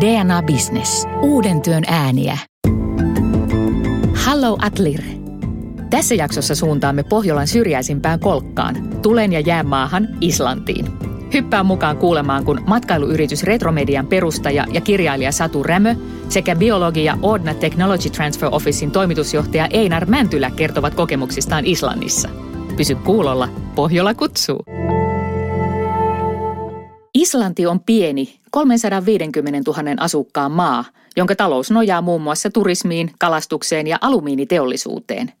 DNA Business. Uuden työn ääniä. Hallo Atlir. Tässä jaksossa suuntaamme Pohjolan syrjäisimpään kolkkaan, tulen ja jäämaahan Islantiin. Hyppää mukaan kuulemaan, kun matkailuyritys Retromedian perustaja ja kirjailija Satu Rämö sekä biologi ja Ordna Technology Transfer Officein toimitusjohtaja Einar Mäntylä kertovat kokemuksistaan Islannissa. Pysy kuulolla, Pohjola kutsuu. Islanti on pieni, 350 000 asukkaan maa, jonka talous nojaa muun muassa turismiin, kalastukseen ja alumiiniteollisuuteen.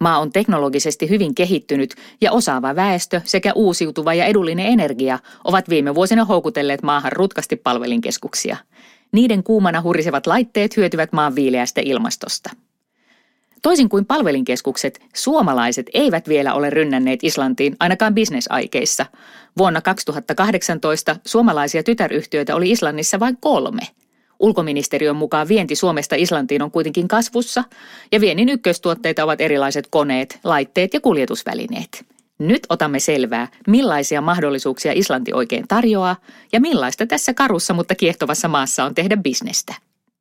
Maa on teknologisesti hyvin kehittynyt ja osaava väestö sekä uusiutuva ja edullinen energia ovat viime vuosina houkutelleet maahan rutkasti palvelinkeskuksia. Niiden kuumana hurisevat laitteet hyötyvät maan viileästä ilmastosta. Toisin kuin palvelinkeskukset, suomalaiset eivät vielä ole rynnänneet Islantiin ainakaan bisnesaikeissa. Vuonna 2018 suomalaisia tytäryhtiöitä oli Islannissa vain kolme. Ulkoministeriön mukaan vienti Suomesta Islantiin on kuitenkin kasvussa ja viennin ykköstuotteita ovat erilaiset koneet, laitteet ja kuljetusvälineet. Nyt otamme selvää, millaisia mahdollisuuksia Islanti oikein tarjoaa ja millaista tässä karussa, mutta kiehtovassa maassa on tehdä bisnestä.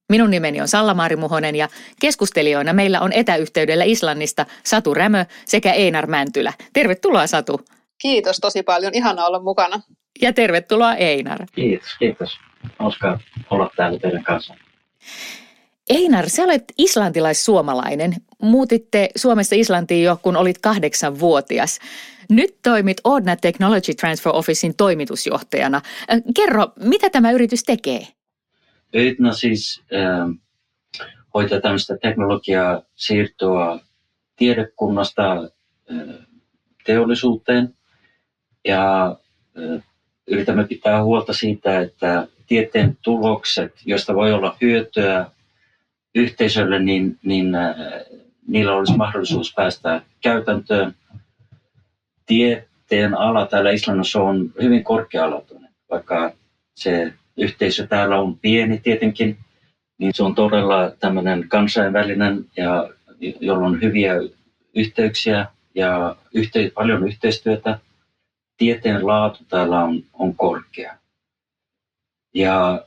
Minun nimeni on Salla-Maari Muhonen ja keskustelijoina meillä on etäyhteydellä Islannista Satu Rämö sekä Einar Mäntylä. Tervetuloa Satu. Kiitos tosi paljon, ihana olla mukana. Ja tervetuloa Einar. Kiitos, kiitos. Hauska olla täällä teidän kanssa. Einar, sä olet islantilais-suomalainen. Muutitte Suomesta Islantiin jo, kun olit kahdeksanvuotias. Nyt toimit Ordna Technology Transfer Officein toimitusjohtajana. Kerro, mitä tämä yritys tekee? Öitna siis äh, hoitaa tämmöistä teknologiaa siirtoa tiedekunnasta äh, teollisuuteen ja äh, yritämme pitää huolta siitä, että tieteen tulokset, joista voi olla hyötyä yhteisölle, niin, niin äh, niillä olisi mahdollisuus päästä käytäntöön. Tieteen ala täällä Islannissa on hyvin korkealaatuinen, vaikka se yhteisö täällä on pieni tietenkin, niin se on todella tämmöinen kansainvälinen ja jolla on hyviä yhteyksiä ja yhte, paljon yhteistyötä. Tieteen laatu täällä on, on korkea. Ja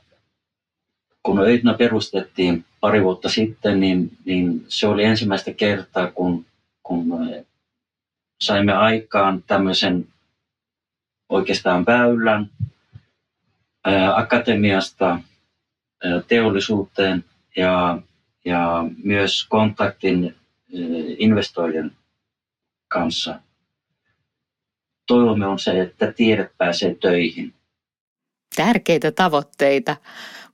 kun Öitna perustettiin pari vuotta sitten, niin, niin se oli ensimmäistä kertaa, kun, kun saimme aikaan tämmöisen oikeastaan väylän, akatemiasta teollisuuteen ja, ja myös kontaktin investoijien kanssa. Toivomme on se, että tiede pääsee töihin. Tärkeitä tavoitteita.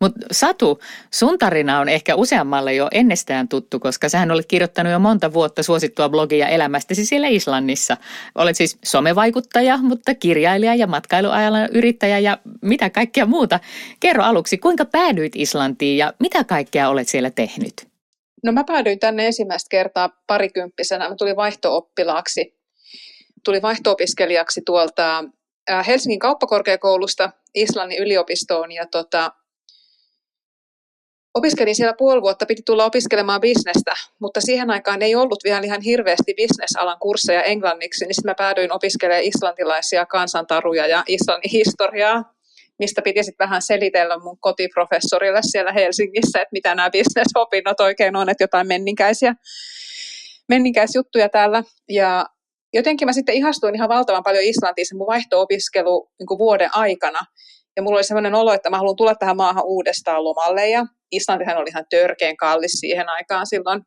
Mutta Satu, sun tarina on ehkä useammalle jo ennestään tuttu, koska sähän olet kirjoittanut jo monta vuotta suosittua blogia elämästäsi siellä Islannissa. Olet siis somevaikuttaja, mutta kirjailija ja matkailuajalan yrittäjä ja mitä kaikkea muuta. Kerro aluksi, kuinka päädyit Islantiin ja mitä kaikkea olet siellä tehnyt? No mä päädyin tänne ensimmäistä kertaa parikymppisenä. Mä tulin vaihtooppilaaksi. Tulin vaihto-opiskelijaksi tuolta Helsingin kauppakorkeakoulusta Islannin yliopistoon ja tota, Opiskelin siellä puoli vuotta, piti tulla opiskelemaan bisnestä, mutta siihen aikaan ei ollut vielä ihan hirveästi bisnesalan kursseja englanniksi, niin sitten mä päädyin opiskelemaan islantilaisia kansantaruja ja Islannin historiaa, mistä piti sitten vähän selitellä mun kotiprofessorille siellä Helsingissä, että mitä nämä bisnesopinnot oikein on, että jotain menninkäisiä, menninkäisjuttuja täällä. Ja jotenkin mä sitten ihastuin ihan valtavan paljon Islantiin se mun vaihto-opiskelu niin vuoden aikana. Ja mulla oli sellainen olo, että mä haluan tulla tähän maahan uudestaan lomalle. Ja Islantihan oli ihan törkeän kallis siihen aikaan silloin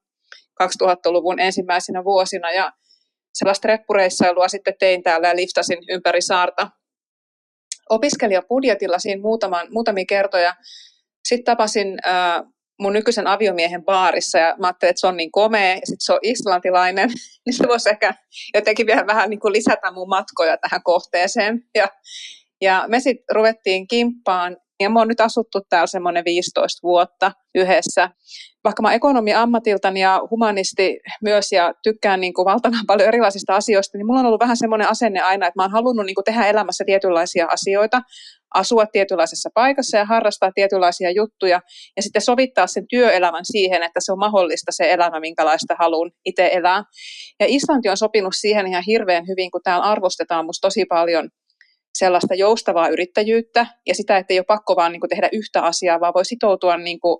2000-luvun ensimmäisenä vuosina. Ja sellaista reppureissailua sitten tein täällä ja liftasin ympäri saarta opiskelijabudjetilla siinä muutaman, muutamia kertoja. Sitten tapasin äh, mun nykyisen aviomiehen baarissa ja mä ajattelin, että se on niin komea ja sitten se on islantilainen, niin se voisi ehkä jotenkin vielä vähän niin kuin lisätä mun matkoja tähän kohteeseen. Ja ja me sitten ruvettiin kimppaan ja mä oon nyt asuttu täällä semmoinen 15 vuotta yhdessä. Vaikka mä ekonomi ammatiltani ja humanisti myös ja tykkään niin kuin valtavan paljon erilaisista asioista, niin mulla on ollut vähän semmoinen asenne aina, että mä oon halunnut niin kuin tehdä elämässä tietynlaisia asioita, asua tietynlaisessa paikassa ja harrastaa tietynlaisia juttuja ja sitten sovittaa sen työelämän siihen, että se on mahdollista se elämä, minkälaista haluan itse elää. Ja Islanti on sopinut siihen ihan hirveän hyvin, kun täällä arvostetaan musta tosi paljon – sellaista joustavaa yrittäjyyttä ja sitä, että ei ole pakko vaan niin kuin tehdä yhtä asiaa, vaan voi sitoutua niin kuin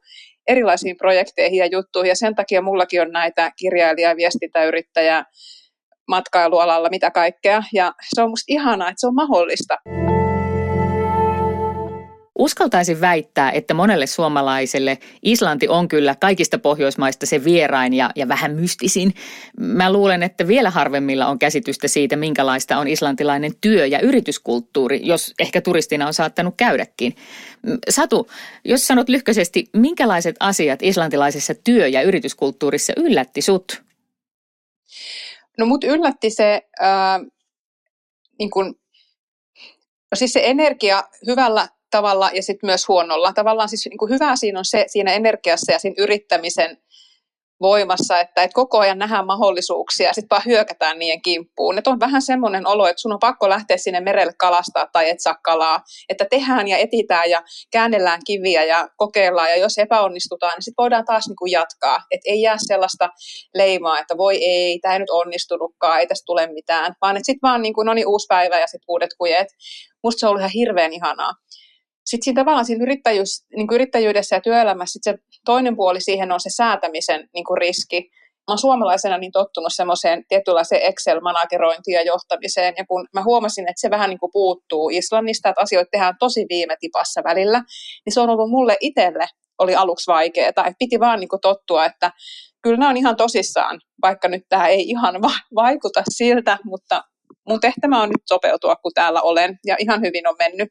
erilaisiin projekteihin ja juttuihin. Ja sen takia mullakin on näitä kirjailija, viestintäyrittäjä, matkailualalla, mitä kaikkea. Ja se on musta ihanaa, että se on mahdollista. Uskaltaisin väittää, että monelle suomalaiselle Islanti on kyllä kaikista pohjoismaista se vierain ja, ja vähän mystisin. Mä luulen, että vielä harvemmilla on käsitystä siitä, minkälaista on islantilainen työ- ja yrityskulttuuri, jos ehkä turistina on saattanut käydäkin. Satu, jos sanot lyhkäisesti, minkälaiset asiat islantilaisessa työ- ja yrityskulttuurissa yllätti sut? No mut yllätti se, ää, niin kun, no siis se energia hyvällä tavalla ja sitten myös huonolla. Tavallaan siis niin kuin hyvää siinä on se siinä energiassa ja siinä yrittämisen voimassa, että et koko ajan nähdään mahdollisuuksia ja sitten vaan hyökätään niiden kimppuun. Et on vähän semmoinen olo, että sun on pakko lähteä sinne merelle kalastaa tai et saa kalaa. Että tehdään ja etitään ja käännellään kiviä ja kokeillaan ja jos epäonnistutaan, niin sitten voidaan taas niin kuin jatkaa. Että ei jää sellaista leimaa, että voi ei, tämä ei nyt onnistunutkaan, ei tästä tule mitään. Vaan että sitten vaan niin kuin, no niin, uusi päivä ja sitten uudet kujet. Musta se on ollut ihan hirveän ihanaa. Sitten siinä tavallaan siinä yrittäjyys, niin kuin yrittäjyydessä ja työelämässä sit se toinen puoli siihen on se säätämisen niin kuin riski. Mä oon suomalaisena niin tottunut semmoiseen tietynlaiseen Excel-managerointiin ja johtamiseen, ja kun mä huomasin, että se vähän niin kuin puuttuu Islannista, että asioita tehdään tosi viime tipassa välillä, niin se on ollut mulle itselle oli aluksi vaikeaa, että piti vaan niin kuin tottua, että kyllä nämä on ihan tosissaan, vaikka nyt tämä ei ihan va- vaikuta siltä, mutta mun tehtävä on nyt sopeutua, kun täällä olen, ja ihan hyvin on mennyt.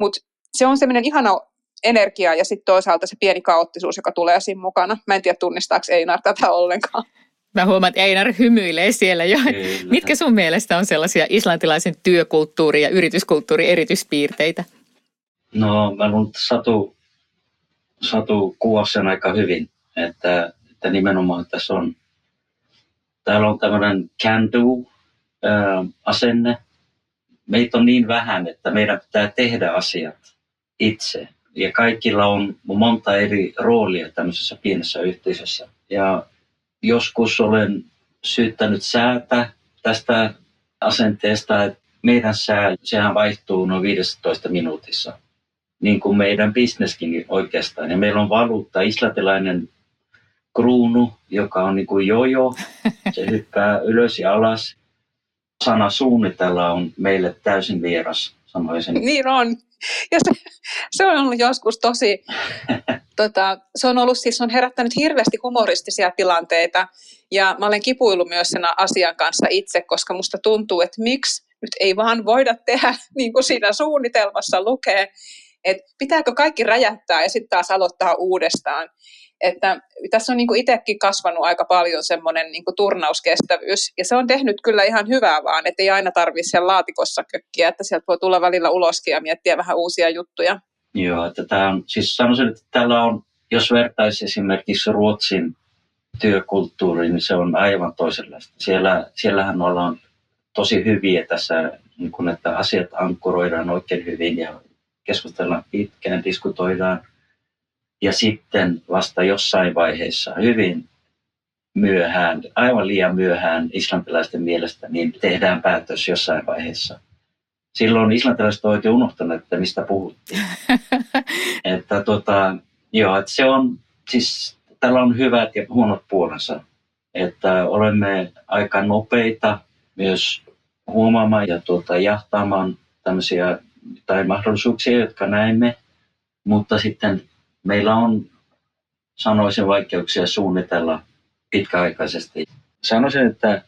Mutta se on semmoinen ihana energia ja sitten toisaalta se pieni kaoottisuus, joka tulee siinä mukana. Mä en tiedä, tunnistaako Einar tätä ollenkaan. Mä huomaan, että Einar hymyilee siellä jo. Kyllä. Mitkä sun mielestä on sellaisia islantilaisen työkulttuuri- ja yrityskulttuuri erityispiirteitä? No mä luulen, että Satu, Satu kuvasi sen aika hyvin, että, että nimenomaan tässä on, täällä on tämmöinen can do asenne. Meitä on niin vähän, että meidän pitää tehdä asiat itse. Ja kaikilla on monta eri roolia tämmöisessä pienessä yhteisössä. Ja joskus olen syyttänyt säätä tästä asenteesta, että meidän sää, sehän vaihtuu noin 15 minuutissa. Niin kuin meidän bisneskin oikeastaan. Ja meillä on valuutta, islantilainen kruunu, joka on niin kuin jojo. Se hyppää ylös ja alas. Sana suunnitella on meille täysin vieras, sanoisin. Niin on. Ja se, se on ollut joskus tosi, tota, se on ollut siis, on herättänyt hirveästi humoristisia tilanteita. Ja mä olen kipuillut myös sen asian kanssa itse, koska musta tuntuu, että miksi nyt ei vaan voida tehdä niin kuin siinä suunnitelmassa lukee, että pitääkö kaikki räjähtää ja sitten taas aloittaa uudestaan. Että tässä on niin itsekin kasvanut aika paljon semmoinen niin turnauskestävyys, ja se on tehnyt kyllä ihan hyvää vaan, että ei aina tarvitse siellä laatikossa kökkiä, että sieltä voi tulla välillä uloskin ja miettiä vähän uusia juttuja. Joo, että tämä on, siis sanoisin, että täällä on, jos vertaisi esimerkiksi Ruotsin työkulttuuriin, niin se on aivan toisenlaista. Siellä, siellähän ollaan tosi hyviä tässä, niin kun, että asiat ankkuroidaan oikein hyvin ja keskustellaan pitkään, diskutoidaan – ja sitten vasta jossain vaiheessa hyvin myöhään, aivan liian myöhään islantilaisten mielestä, niin tehdään päätös jossain vaiheessa. Silloin islantilaiset ovat oikein unohtaneet, että mistä puhuttiin. että tota, joo, että se on, siis tällä on hyvät ja huonot puolensa. Että olemme aika nopeita myös huomaamaan ja tuota, jahtaamaan tämmöisiä tai mahdollisuuksia, jotka näemme, mutta sitten meillä on, sanoisin, vaikeuksia suunnitella pitkäaikaisesti. Sanoisin, että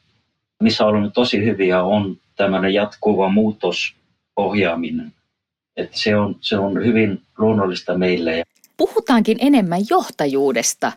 missä olemme tosi hyviä on tämmöinen jatkuva muutosohjaaminen. Että se, on, se on hyvin luonnollista meille. Puhutaankin enemmän johtajuudesta.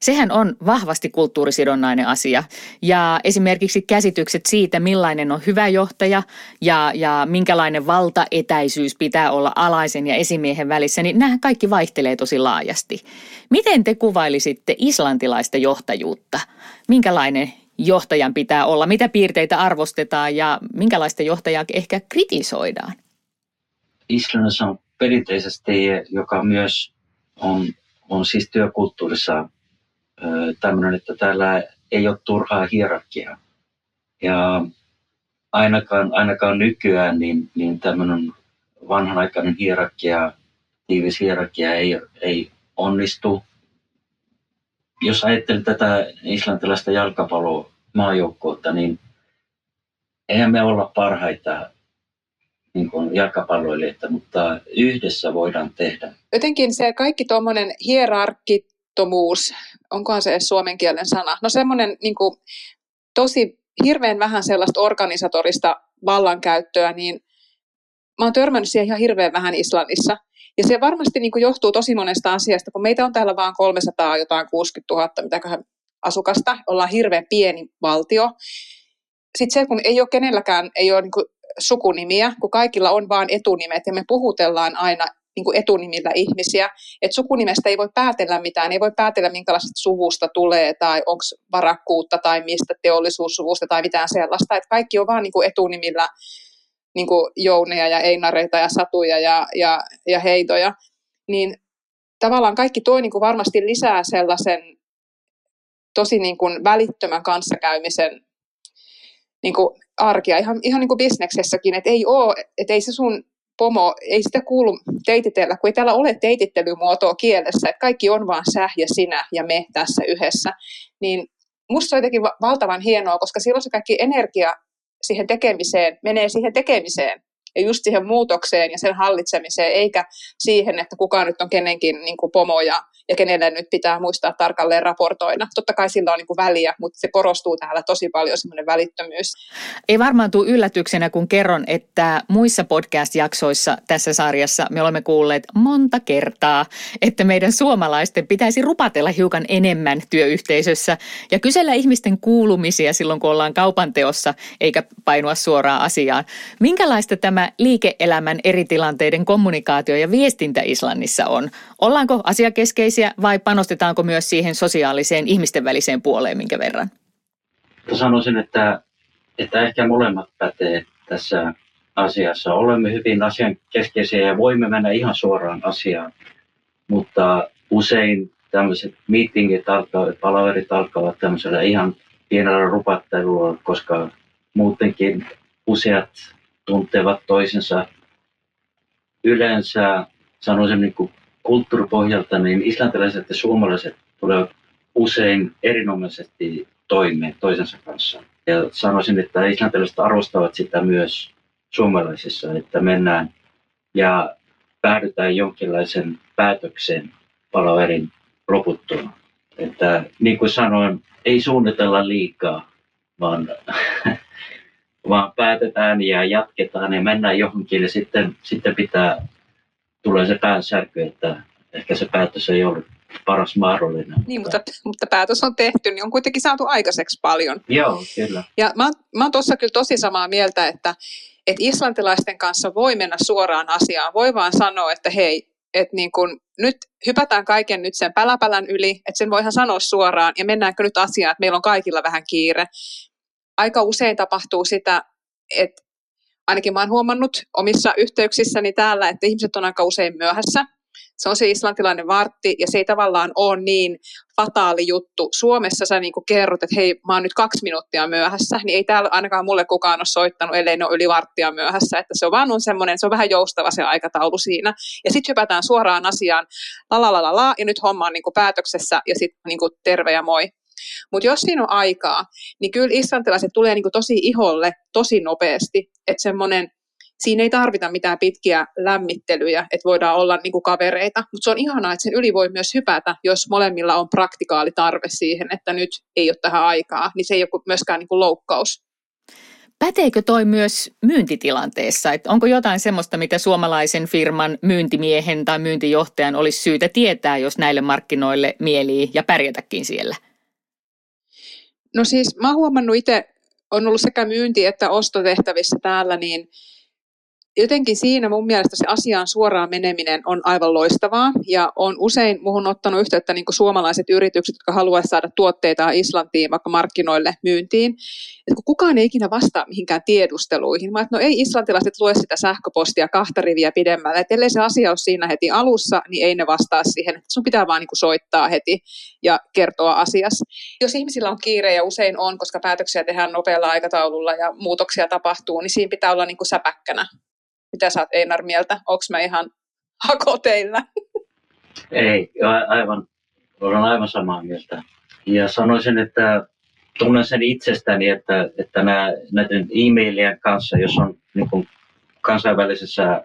Sehän on vahvasti kulttuurisidonnainen asia. Ja esimerkiksi käsitykset siitä, millainen on hyvä johtaja ja, ja minkälainen valtaetäisyys pitää olla alaisen ja esimiehen välissä, niin nämä kaikki vaihtelee tosi laajasti. Miten te kuvailisitte islantilaista johtajuutta? Minkälainen johtajan pitää olla? Mitä piirteitä arvostetaan ja minkälaista johtajaa ehkä kritisoidaan? Islannissa on perinteisesti, joka myös on, on siis työkulttuurissa tämmöinen, että täällä ei ole turhaa hierarkiaa. Ja ainakaan, ainakaan nykyään niin, niin tämmöinen vanhanaikainen hierarkia, tiivis hierarkia ei, ei onnistu. Jos ajattelee tätä islantilaista jalkapallomaajoukkuutta, niin eihän me olla parhaita niin kuin jalkapalloilijoita, mutta yhdessä voidaan tehdä. Jotenkin se kaikki tuommoinen hierarkittomuus, onkohan se edes suomen kielen sana, no semmoinen niin kuin, tosi hirveän vähän sellaista organisatorista vallankäyttöä, niin mä oon törmännyt siihen ihan hirveän vähän Islannissa. Ja se varmasti niin kuin johtuu tosi monesta asiasta, kun meitä on täällä vain 300 jotain 60 000 mitäköhän asukasta, ollaan hirveän pieni valtio. Sitten se, kun ei ole kenelläkään, ei ole niin kuin sukunimiä, kun kaikilla on vain etunimet ja me puhutellaan aina niin kuin etunimillä ihmisiä. Et sukunimestä ei voi päätellä mitään, ei voi päätellä minkälaisesta suvusta tulee tai onko varakkuutta tai mistä teollisuussuvusta tai mitään sellaista. Et kaikki on vain niin kuin etunimillä niin kuin Jouneja ja Einareita ja Satuja ja, ja, ja Heitoja. Niin tavallaan kaikki toi niin kuin varmasti lisää sellaisen tosi niin kuin välittömän kanssakäymisen niin kuin arkia ihan, ihan niin kuin bisneksessäkin, että ei ole, että ei se sun pomo, ei sitä kuulu teititellä, kun ei täällä ole teitittelymuotoa kielessä, että kaikki on vaan sä ja sinä ja me tässä yhdessä, niin musta se on jotenkin valtavan hienoa, koska silloin se kaikki energia siihen tekemiseen menee siihen tekemiseen ja just siihen muutokseen ja sen hallitsemiseen, eikä siihen, että kuka nyt on kenenkin niin kuin pomo ja, ja kenelle nyt pitää muistaa tarkalleen raportoida. Totta kai sillä on niin kuin väliä, mutta se korostuu täällä tosi paljon semmoinen välittömyys. Ei varmaan tule yllätyksenä, kun kerron, että muissa podcast-jaksoissa tässä sarjassa me olemme kuulleet monta kertaa, että meidän suomalaisten pitäisi rupatella hiukan enemmän työyhteisössä ja kysellä ihmisten kuulumisia silloin, kun ollaan kaupanteossa, eikä painua suoraan asiaan. Minkälaista tämä liike-elämän eri tilanteiden kommunikaatio ja viestintä Islannissa on? Ollaanko asiakeskeisiä vai panostetaanko myös siihen sosiaaliseen ihmisten väliseen puoleen minkä verran? Sanoisin, että, että ehkä molemmat pätee tässä asiassa. Olemme hyvin asiankeskeisiä ja voimme mennä ihan suoraan asiaan, mutta usein tämmöiset meetingit alkavat, palaverit alkavat tämmöisellä ihan pienellä rupattelulla, koska muutenkin useat tuntevat toisensa. Yleensä sanoisin niin kuin kulttuuripohjalta, niin islantilaiset ja suomalaiset tulevat usein erinomaisesti toimeen toisensa kanssa. Ja sanoisin, että islantilaiset arvostavat sitä myös suomalaisissa, että mennään ja päädytään jonkinlaisen päätöksen palaverin loputtua. Että niin kuin sanoin, ei suunnitella liikaa, vaan vaan päätetään ja jatketaan ja mennään johonkin ja sitten, sitten pitää, tulee se päänsärky, että ehkä se päätös ei ollut paras mahdollinen. Niin, mutta, mutta päätös on tehty, niin on kuitenkin saatu aikaiseksi paljon. Joo, kyllä. Ja mä, mä oon tuossa kyllä tosi samaa mieltä, että, että islantilaisten kanssa voi mennä suoraan asiaan. Voi vaan sanoa, että hei, että niin kun, nyt hypätään kaiken nyt sen päläpälän yli, että sen voihan sanoa suoraan ja mennäänkö nyt asiaan, että meillä on kaikilla vähän kiire aika usein tapahtuu sitä, että ainakin mä oon huomannut omissa yhteyksissäni täällä, että ihmiset on aika usein myöhässä. Se on se islantilainen vartti ja se ei tavallaan ole niin fataali juttu. Suomessa sä niin kerrot, että hei, mä oon nyt kaksi minuuttia myöhässä, niin ei täällä ainakaan mulle kukaan ole soittanut, ellei ne ole yli varttia myöhässä. Että se on vaan on semmoinen, se on vähän joustava se aikataulu siinä. Ja sitten hypätään suoraan asiaan, la la la la, la ja nyt homma on niin päätöksessä ja sitten niin terve ja moi. Mutta jos siinä on aikaa, niin kyllä islantilaiset tulee niin tosi iholle tosi nopeasti, että semmoinen siinä ei tarvita mitään pitkiä lämmittelyjä, että voidaan olla niin kuin kavereita, mutta se on ihanaa, että sen yli voi myös hypätä, jos molemmilla on praktikaali tarve siihen, että nyt ei ole tähän aikaa, niin se ei ole myöskään niin kuin loukkaus. Päteekö toi myös myyntitilanteessa? Että onko jotain semmoista, mitä suomalaisen firman myyntimiehen tai myyntijohtajan olisi syytä tietää, jos näille markkinoille mielii ja pärjätäkin siellä? No siis mä oon huomannut itse, on ollut sekä myynti- että ostotehtävissä täällä, niin jotenkin siinä mun mielestä se asiaan suoraan meneminen on aivan loistavaa ja on usein muhun ottanut yhteyttä niin suomalaiset yritykset, jotka haluaisivat saada tuotteita Islantiin vaikka markkinoille myyntiin. Et kun kukaan ei ikinä vastaa mihinkään tiedusteluihin. Mä no ei islantilaiset lue sitä sähköpostia kahta riviä pidemmälle. Että ellei se asia ole siinä heti alussa, niin ei ne vastaa siihen. Sun pitää vaan niin soittaa heti ja kertoa asiassa. Jos ihmisillä on kiire ja usein on, koska päätöksiä tehdään nopealla aikataululla ja muutoksia tapahtuu, niin siinä pitää olla niin säpäkkänä mitä sä oot Einar mieltä? Onko mä ihan hako teillä? Ei, aivan, olen aivan samaa mieltä. Ja sanoisin, että tunnen sen itsestäni, että, että nämä, näiden e-mailien kanssa, jos on niin kuin kansainvälisessä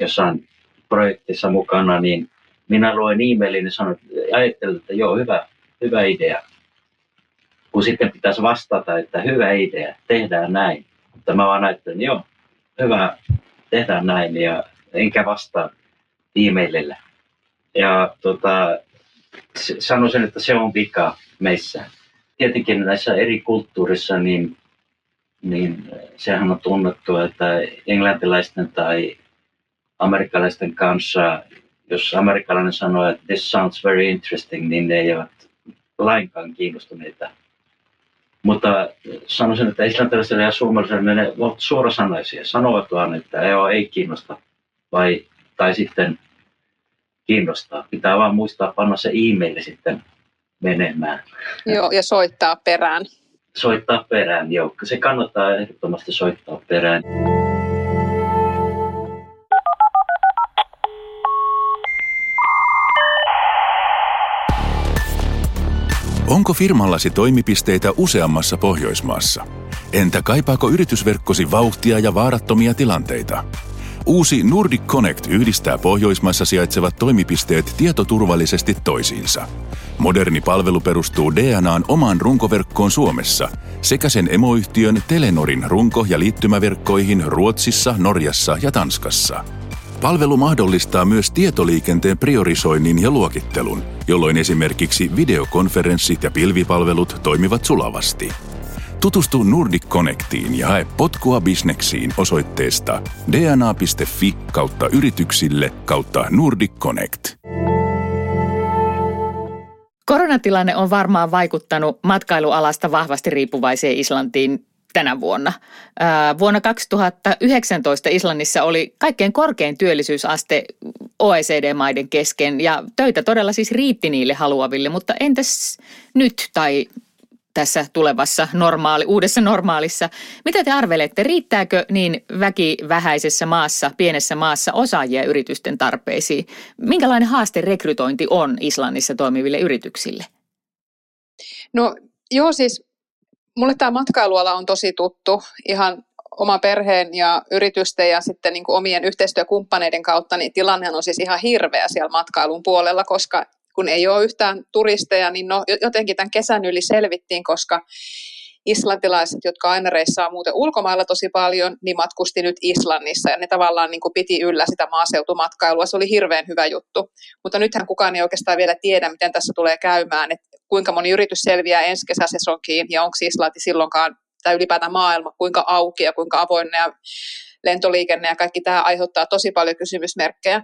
jossain projektissa mukana, niin minä luen e-mailin ja sanon, ajattelen, että joo, hyvä, hyvä idea. Kun sitten pitäisi vastata, että hyvä idea, tehdään näin. Mutta mä vaan ajattelen, joo, hyvä, tehdään näin ja enkä vastaa e-mailille. Ja tota, sanoisin, että se on vika meissä. Tietenkin näissä eri kulttuurissa, niin, niin sehän on tunnettu, että englantilaisten tai amerikkalaisten kanssa, jos amerikkalainen sanoo, että this sounds very interesting, niin ne eivät lainkaan kiinnostuneita mutta sanoisin, että islantilaisille ja suomalaisille ne ovat suorasanaisia. Sanovat vaan, että joo, ei kiinnosta vai, tai sitten kiinnostaa. Pitää vaan muistaa panna se e-maili sitten menemään. Joo, ja soittaa perään. Soittaa perään, joo. Se kannattaa ehdottomasti soittaa perään. Onko firmallasi toimipisteitä useammassa Pohjoismaassa? Entä kaipaako yritysverkkosi vauhtia ja vaarattomia tilanteita? Uusi Nordic Connect yhdistää Pohjoismaissa sijaitsevat toimipisteet tietoturvallisesti toisiinsa. Moderni palvelu perustuu DNAn omaan runkoverkkoon Suomessa sekä sen emoyhtiön Telenorin runko- ja liittymäverkkoihin Ruotsissa, Norjassa ja Tanskassa – Palvelu mahdollistaa myös tietoliikenteen priorisoinnin ja luokittelun, jolloin esimerkiksi videokonferenssit ja pilvipalvelut toimivat sulavasti. Tutustu Nordic Connectiin ja hae potkua bisneksiin osoitteesta dna.fi kautta yrityksille kautta Nordic Connect. Koronatilanne on varmaan vaikuttanut matkailualasta vahvasti riippuvaiseen Islantiin tänä vuonna. Vuonna 2019 Islannissa oli kaikkein korkein työllisyysaste OECD-maiden kesken ja töitä todella siis riitti niille haluaville, mutta entäs nyt tai tässä tulevassa normaali, uudessa normaalissa. Mitä te arvelette, riittääkö niin väki vähäisessä maassa, pienessä maassa osaajia yritysten tarpeisiin? Minkälainen haaste rekrytointi on Islannissa toimiville yrityksille? No joo, siis Mulle tämä matkailuala on tosi tuttu ihan oma perheen ja yritysten ja sitten niin kuin omien yhteistyökumppaneiden kautta, niin tilanne on siis ihan hirveä siellä matkailun puolella, koska kun ei ole yhtään turisteja, niin no, jotenkin tämän kesän yli selvittiin, koska islantilaiset, jotka aina reissaa muuten ulkomailla tosi paljon, niin matkusti nyt Islannissa ja ne tavallaan niin kuin piti yllä sitä maaseutumatkailua. Se oli hirveän hyvä juttu. Mutta nythän kukaan ei oikeastaan vielä tiedä, miten tässä tulee käymään, että kuinka moni yritys selviää ensi kesäsesonkiin ja onko Islanti silloinkaan tai ylipäätään maailma, kuinka auki ja kuinka avoin ja lentoliikenne ja kaikki tämä aiheuttaa tosi paljon kysymysmerkkejä.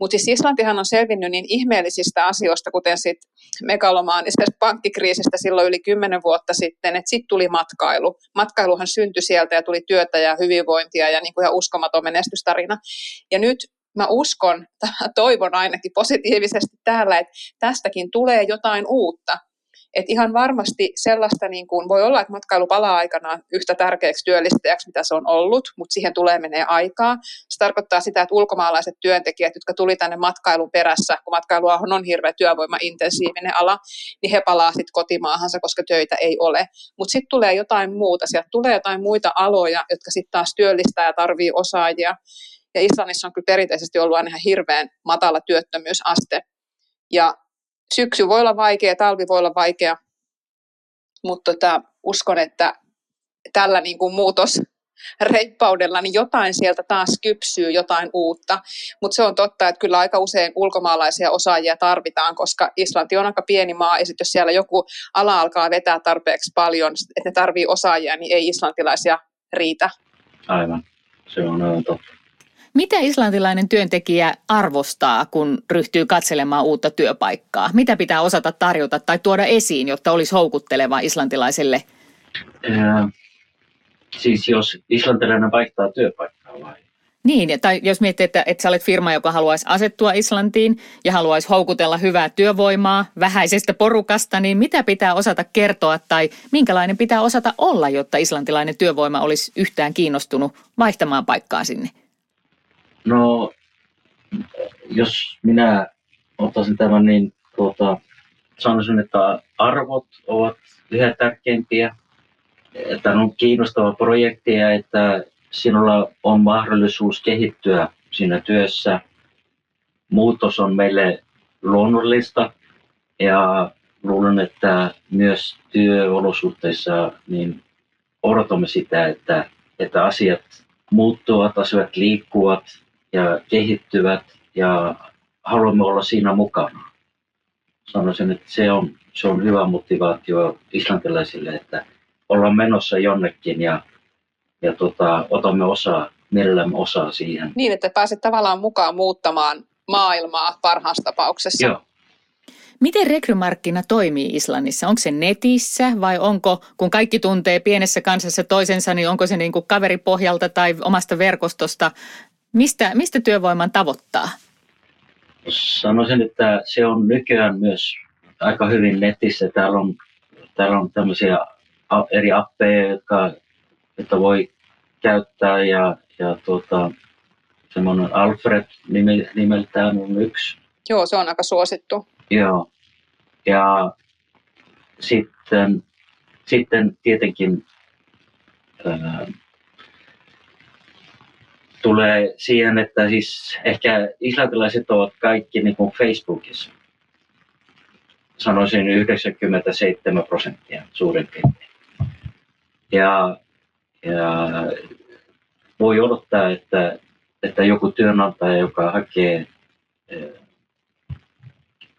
Mutta siis Islantihan on selvinnyt niin ihmeellisistä asioista, kuten sit megalomaanisesta pankkikriisistä silloin yli kymmenen vuotta sitten, että sitten tuli matkailu. Matkailuhan syntyi sieltä ja tuli työtä ja hyvinvointia ja niin kuin ihan uskomaton menestystarina. Ja nyt mä uskon, toivon ainakin positiivisesti täällä, että tästäkin tulee jotain uutta. Et ihan varmasti sellaista niin kuin, voi olla, että matkailu palaa aikanaan yhtä tärkeäksi työllistäjäksi, mitä se on ollut, mutta siihen tulee menee aikaa. Se tarkoittaa sitä, että ulkomaalaiset työntekijät, jotka tuli tänne matkailun perässä, kun matkailu on hirveä työvoimaintensiivinen ala, niin he palaa sitten kotimaahansa, koska töitä ei ole. Mutta sitten tulee jotain muuta, sieltä tulee jotain muita aloja, jotka sitten taas työllistää ja tarvii osaajia. Ja Islannissa on kyllä perinteisesti ollut aina ihan hirveän matala työttömyysaste. Ja syksy voi olla vaikea, talvi voi olla vaikea, mutta tota, uskon, että tällä niin kuin muutos reippaudella, niin jotain sieltä taas kypsyy, jotain uutta. Mutta se on totta, että kyllä aika usein ulkomaalaisia osaajia tarvitaan, koska Islanti on aika pieni maa, ja jos siellä joku ala alkaa vetää tarpeeksi paljon, että ne tarvii osaajia, niin ei islantilaisia riitä. Aivan, se on aivan totta. Mitä islantilainen työntekijä arvostaa, kun ryhtyy katselemaan uutta työpaikkaa? Mitä pitää osata tarjota tai tuoda esiin, jotta olisi houkutteleva islantilaiselle? Ää, siis jos islantilainen vaihtaa työpaikkaa vai? Niin, tai jos miettii, että, että sä olet firma, joka haluaisi asettua Islantiin ja haluaisi houkutella hyvää työvoimaa vähäisestä porukasta, niin mitä pitää osata kertoa tai minkälainen pitää osata olla, jotta islantilainen työvoima olisi yhtään kiinnostunut vaihtamaan paikkaa sinne? No, jos minä ottaisin tämän, niin tuota, sanoisin, että arvot ovat yhä tärkeimpiä. Että on kiinnostava projekti ja että sinulla on mahdollisuus kehittyä siinä työssä. Muutos on meille luonnollista ja luulen, että myös työolosuhteissa niin odotamme sitä, että, että asiat muuttuvat, asiat liikkuvat ja kehittyvät ja haluamme olla siinä mukana. Sanoisin, että se on, se on hyvä motivaatio islantilaisille, että ollaan menossa jonnekin ja ja tota, otamme osaa, mielellämme osaa siihen. Niin, että pääset tavallaan mukaan muuttamaan maailmaa parhaassa tapauksessa. Joo. Miten rekrymarkkina toimii Islannissa? Onko se netissä vai onko, kun kaikki tuntee pienessä kansassa toisensa, niin onko se niin kuin kaveripohjalta tai omasta verkostosta? Mistä, mistä työvoiman tavoittaa? Sanoisin, että se on nykyään myös aika hyvin netissä. Täällä on, täällä on tämmöisiä eri appeja, jotka että voi käyttää ja, ja tuota, semmoinen Alfred nimeltään on yksi. Joo, se on aika suosittu. Joo. Ja sitten, sitten tietenkin ää, tulee siihen, että siis ehkä islantilaiset ovat kaikki niin kuin Facebookissa. Sanoisin 97 prosenttia suurin piirtein. Ja ja voi odottaa, että, että joku työnantaja, joka hakee, eh,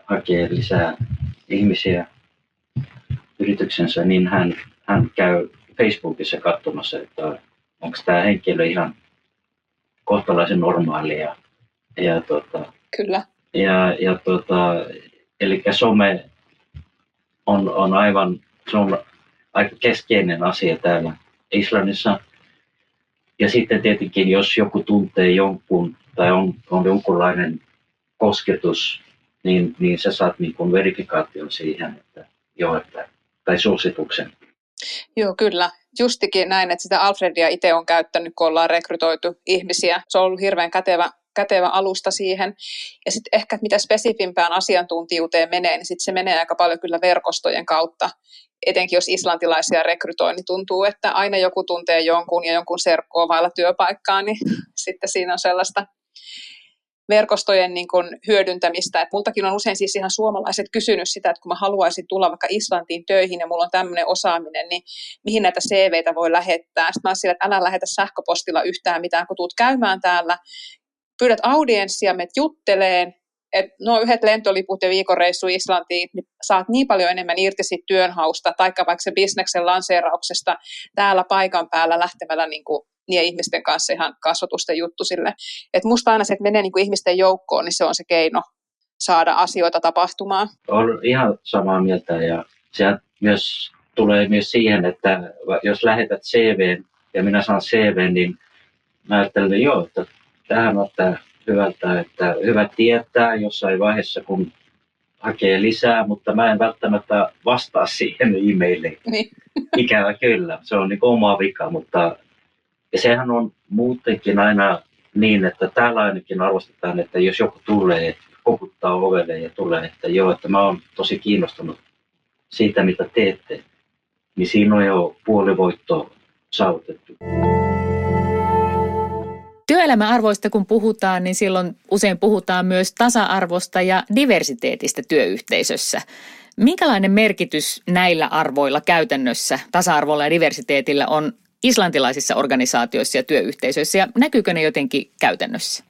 hakee lisää ihmisiä yrityksensä, niin hän, hän käy Facebookissa katsomassa, että onko tämä henkilö ihan kohtalaisen normaali. Ja, ja, tota, Kyllä. Ja, ja tota, eli some on, on aivan se on aika keskeinen asia täällä Islannissa. Ja sitten tietenkin, jos joku tuntee jonkun tai on, on jonkunlainen kosketus, niin, niin sä saat niin kuin verifikaation siihen, että joo, että, tai suosituksen. Joo, kyllä. Justikin näin, että sitä Alfredia itse on käyttänyt, kun ollaan rekrytoitu ihmisiä. Se on ollut hirveän kätevä, kätevä alusta siihen. Ja sitten ehkä mitä spesifimpään asiantuntijuuteen menee, niin sitten se menee aika paljon kyllä verkostojen kautta etenkin jos islantilaisia rekrytoi, niin tuntuu, että aina joku tuntee jonkun ja jonkun serkkoa vailla työpaikkaa, niin sitten siinä on sellaista verkostojen niin kuin hyödyntämistä. Et multakin on usein siis ihan suomalaiset kysynyt sitä, että kun mä haluaisin tulla vaikka Islantiin töihin ja mulla on tämmöinen osaaminen, niin mihin näitä CVitä voi lähettää. Sitten mä oon sillä, että älä lähetä sähköpostilla yhtään mitään, kun tuut käymään täällä, pyydät audienssia, met jutteleen, että nuo yhdet lentoliput ja viikonreissu Islantiin, niin saat niin paljon enemmän irti siitä työnhausta, tai vaikka se bisneksen lanseerauksesta täällä paikan päällä lähtemällä niin kuin niiden ihmisten kanssa ihan kasvatusten juttu sille. Että musta aina se, että menee niin kuin ihmisten joukkoon, niin se on se keino saada asioita tapahtumaan. Olen ihan samaa mieltä ja se myös tulee myös siihen, että jos lähetät CV ja minä saan CV, niin mä ajattelen, että joo, että tähän ottaa hyvältä, että hyvä tietää jossain vaiheessa, kun hakee lisää, mutta mä en välttämättä vastaa siihen e-mailiin. Niin. Ikävä kyllä, se on niin oma vika, mutta ja sehän on muutenkin aina niin, että täällä ainakin arvostetaan, että jos joku tulee, koputtaa ovelle ja tulee, että joo, että mä oon tosi kiinnostunut siitä, mitä teette, niin siinä on jo puolivoitto saavutettu. Työelämäarvoista kun puhutaan, niin silloin usein puhutaan myös tasa-arvosta ja diversiteetistä työyhteisössä. Minkälainen merkitys näillä arvoilla käytännössä, tasa-arvolla ja diversiteetillä on islantilaisissa organisaatioissa ja työyhteisöissä ja näkyykö ne jotenkin käytännössä?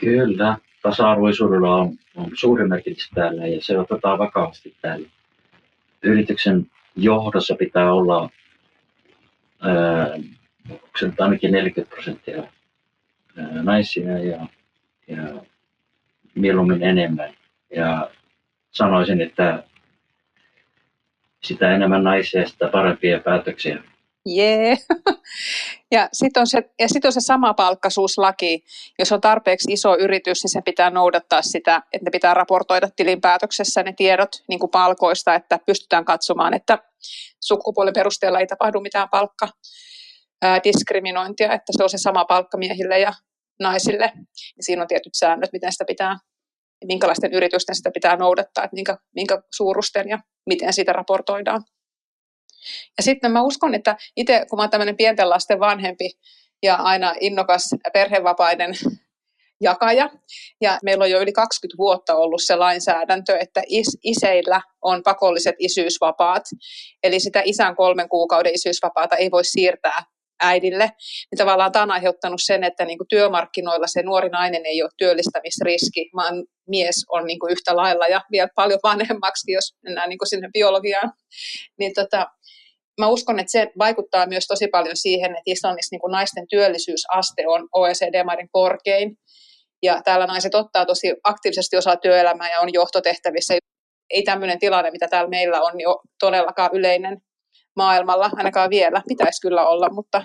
Kyllä, tasa-arvoisuudella on, on suuri merkitys täällä ja se otetaan vakavasti täällä. Yrityksen johdossa pitää olla ää, ainakin 40 prosenttia naisia ja, ja mieluummin enemmän. Ja sanoisin, että sitä enemmän naisia, sitä parempia päätöksiä. Jee. Ja sitten on, se, ja sit on se sama palkkaisuuslaki. Jos on tarpeeksi iso yritys, niin se pitää noudattaa sitä, että ne pitää raportoida tilinpäätöksessä ne tiedot niin kuin palkoista, että pystytään katsomaan, että sukupuolen perusteella ei tapahdu mitään palkka diskriminointia, että se on se sama palkka miehille ja naisille. Ja siinä on tietyt säännöt, miten sitä pitää, minkälaisten yritysten sitä pitää noudattaa, että minkä, minkä suurusten ja miten siitä raportoidaan. Ja sitten mä uskon, että itse kun mä oon tämmöinen pienten lasten vanhempi ja aina innokas perhevapaiden jakaja. Ja meillä on jo yli 20 vuotta ollut se lainsäädäntö, että is, iseillä on pakolliset isyysvapaat. Eli sitä isän kolmen kuukauden isyysvapaata ei voi siirtää äidille, niin tavallaan tämä on aiheuttanut sen, että niin kuin työmarkkinoilla se nuori nainen ei ole työllistämisriski, vaan mies on niin kuin yhtä lailla ja vielä paljon vanhemmaksi, jos mennään niin kuin sinne biologiaan. Niin tota, mä uskon, että se vaikuttaa myös tosi paljon siihen, että Islannissa niin naisten työllisyysaste on OECD-maiden korkein. Ja täällä naiset ottaa tosi aktiivisesti osaa työelämää ja on johtotehtävissä. Ei tämmöinen tilanne, mitä täällä meillä on, niin todellakaan yleinen maailmalla, ainakaan vielä. Pitäisi kyllä olla, mutta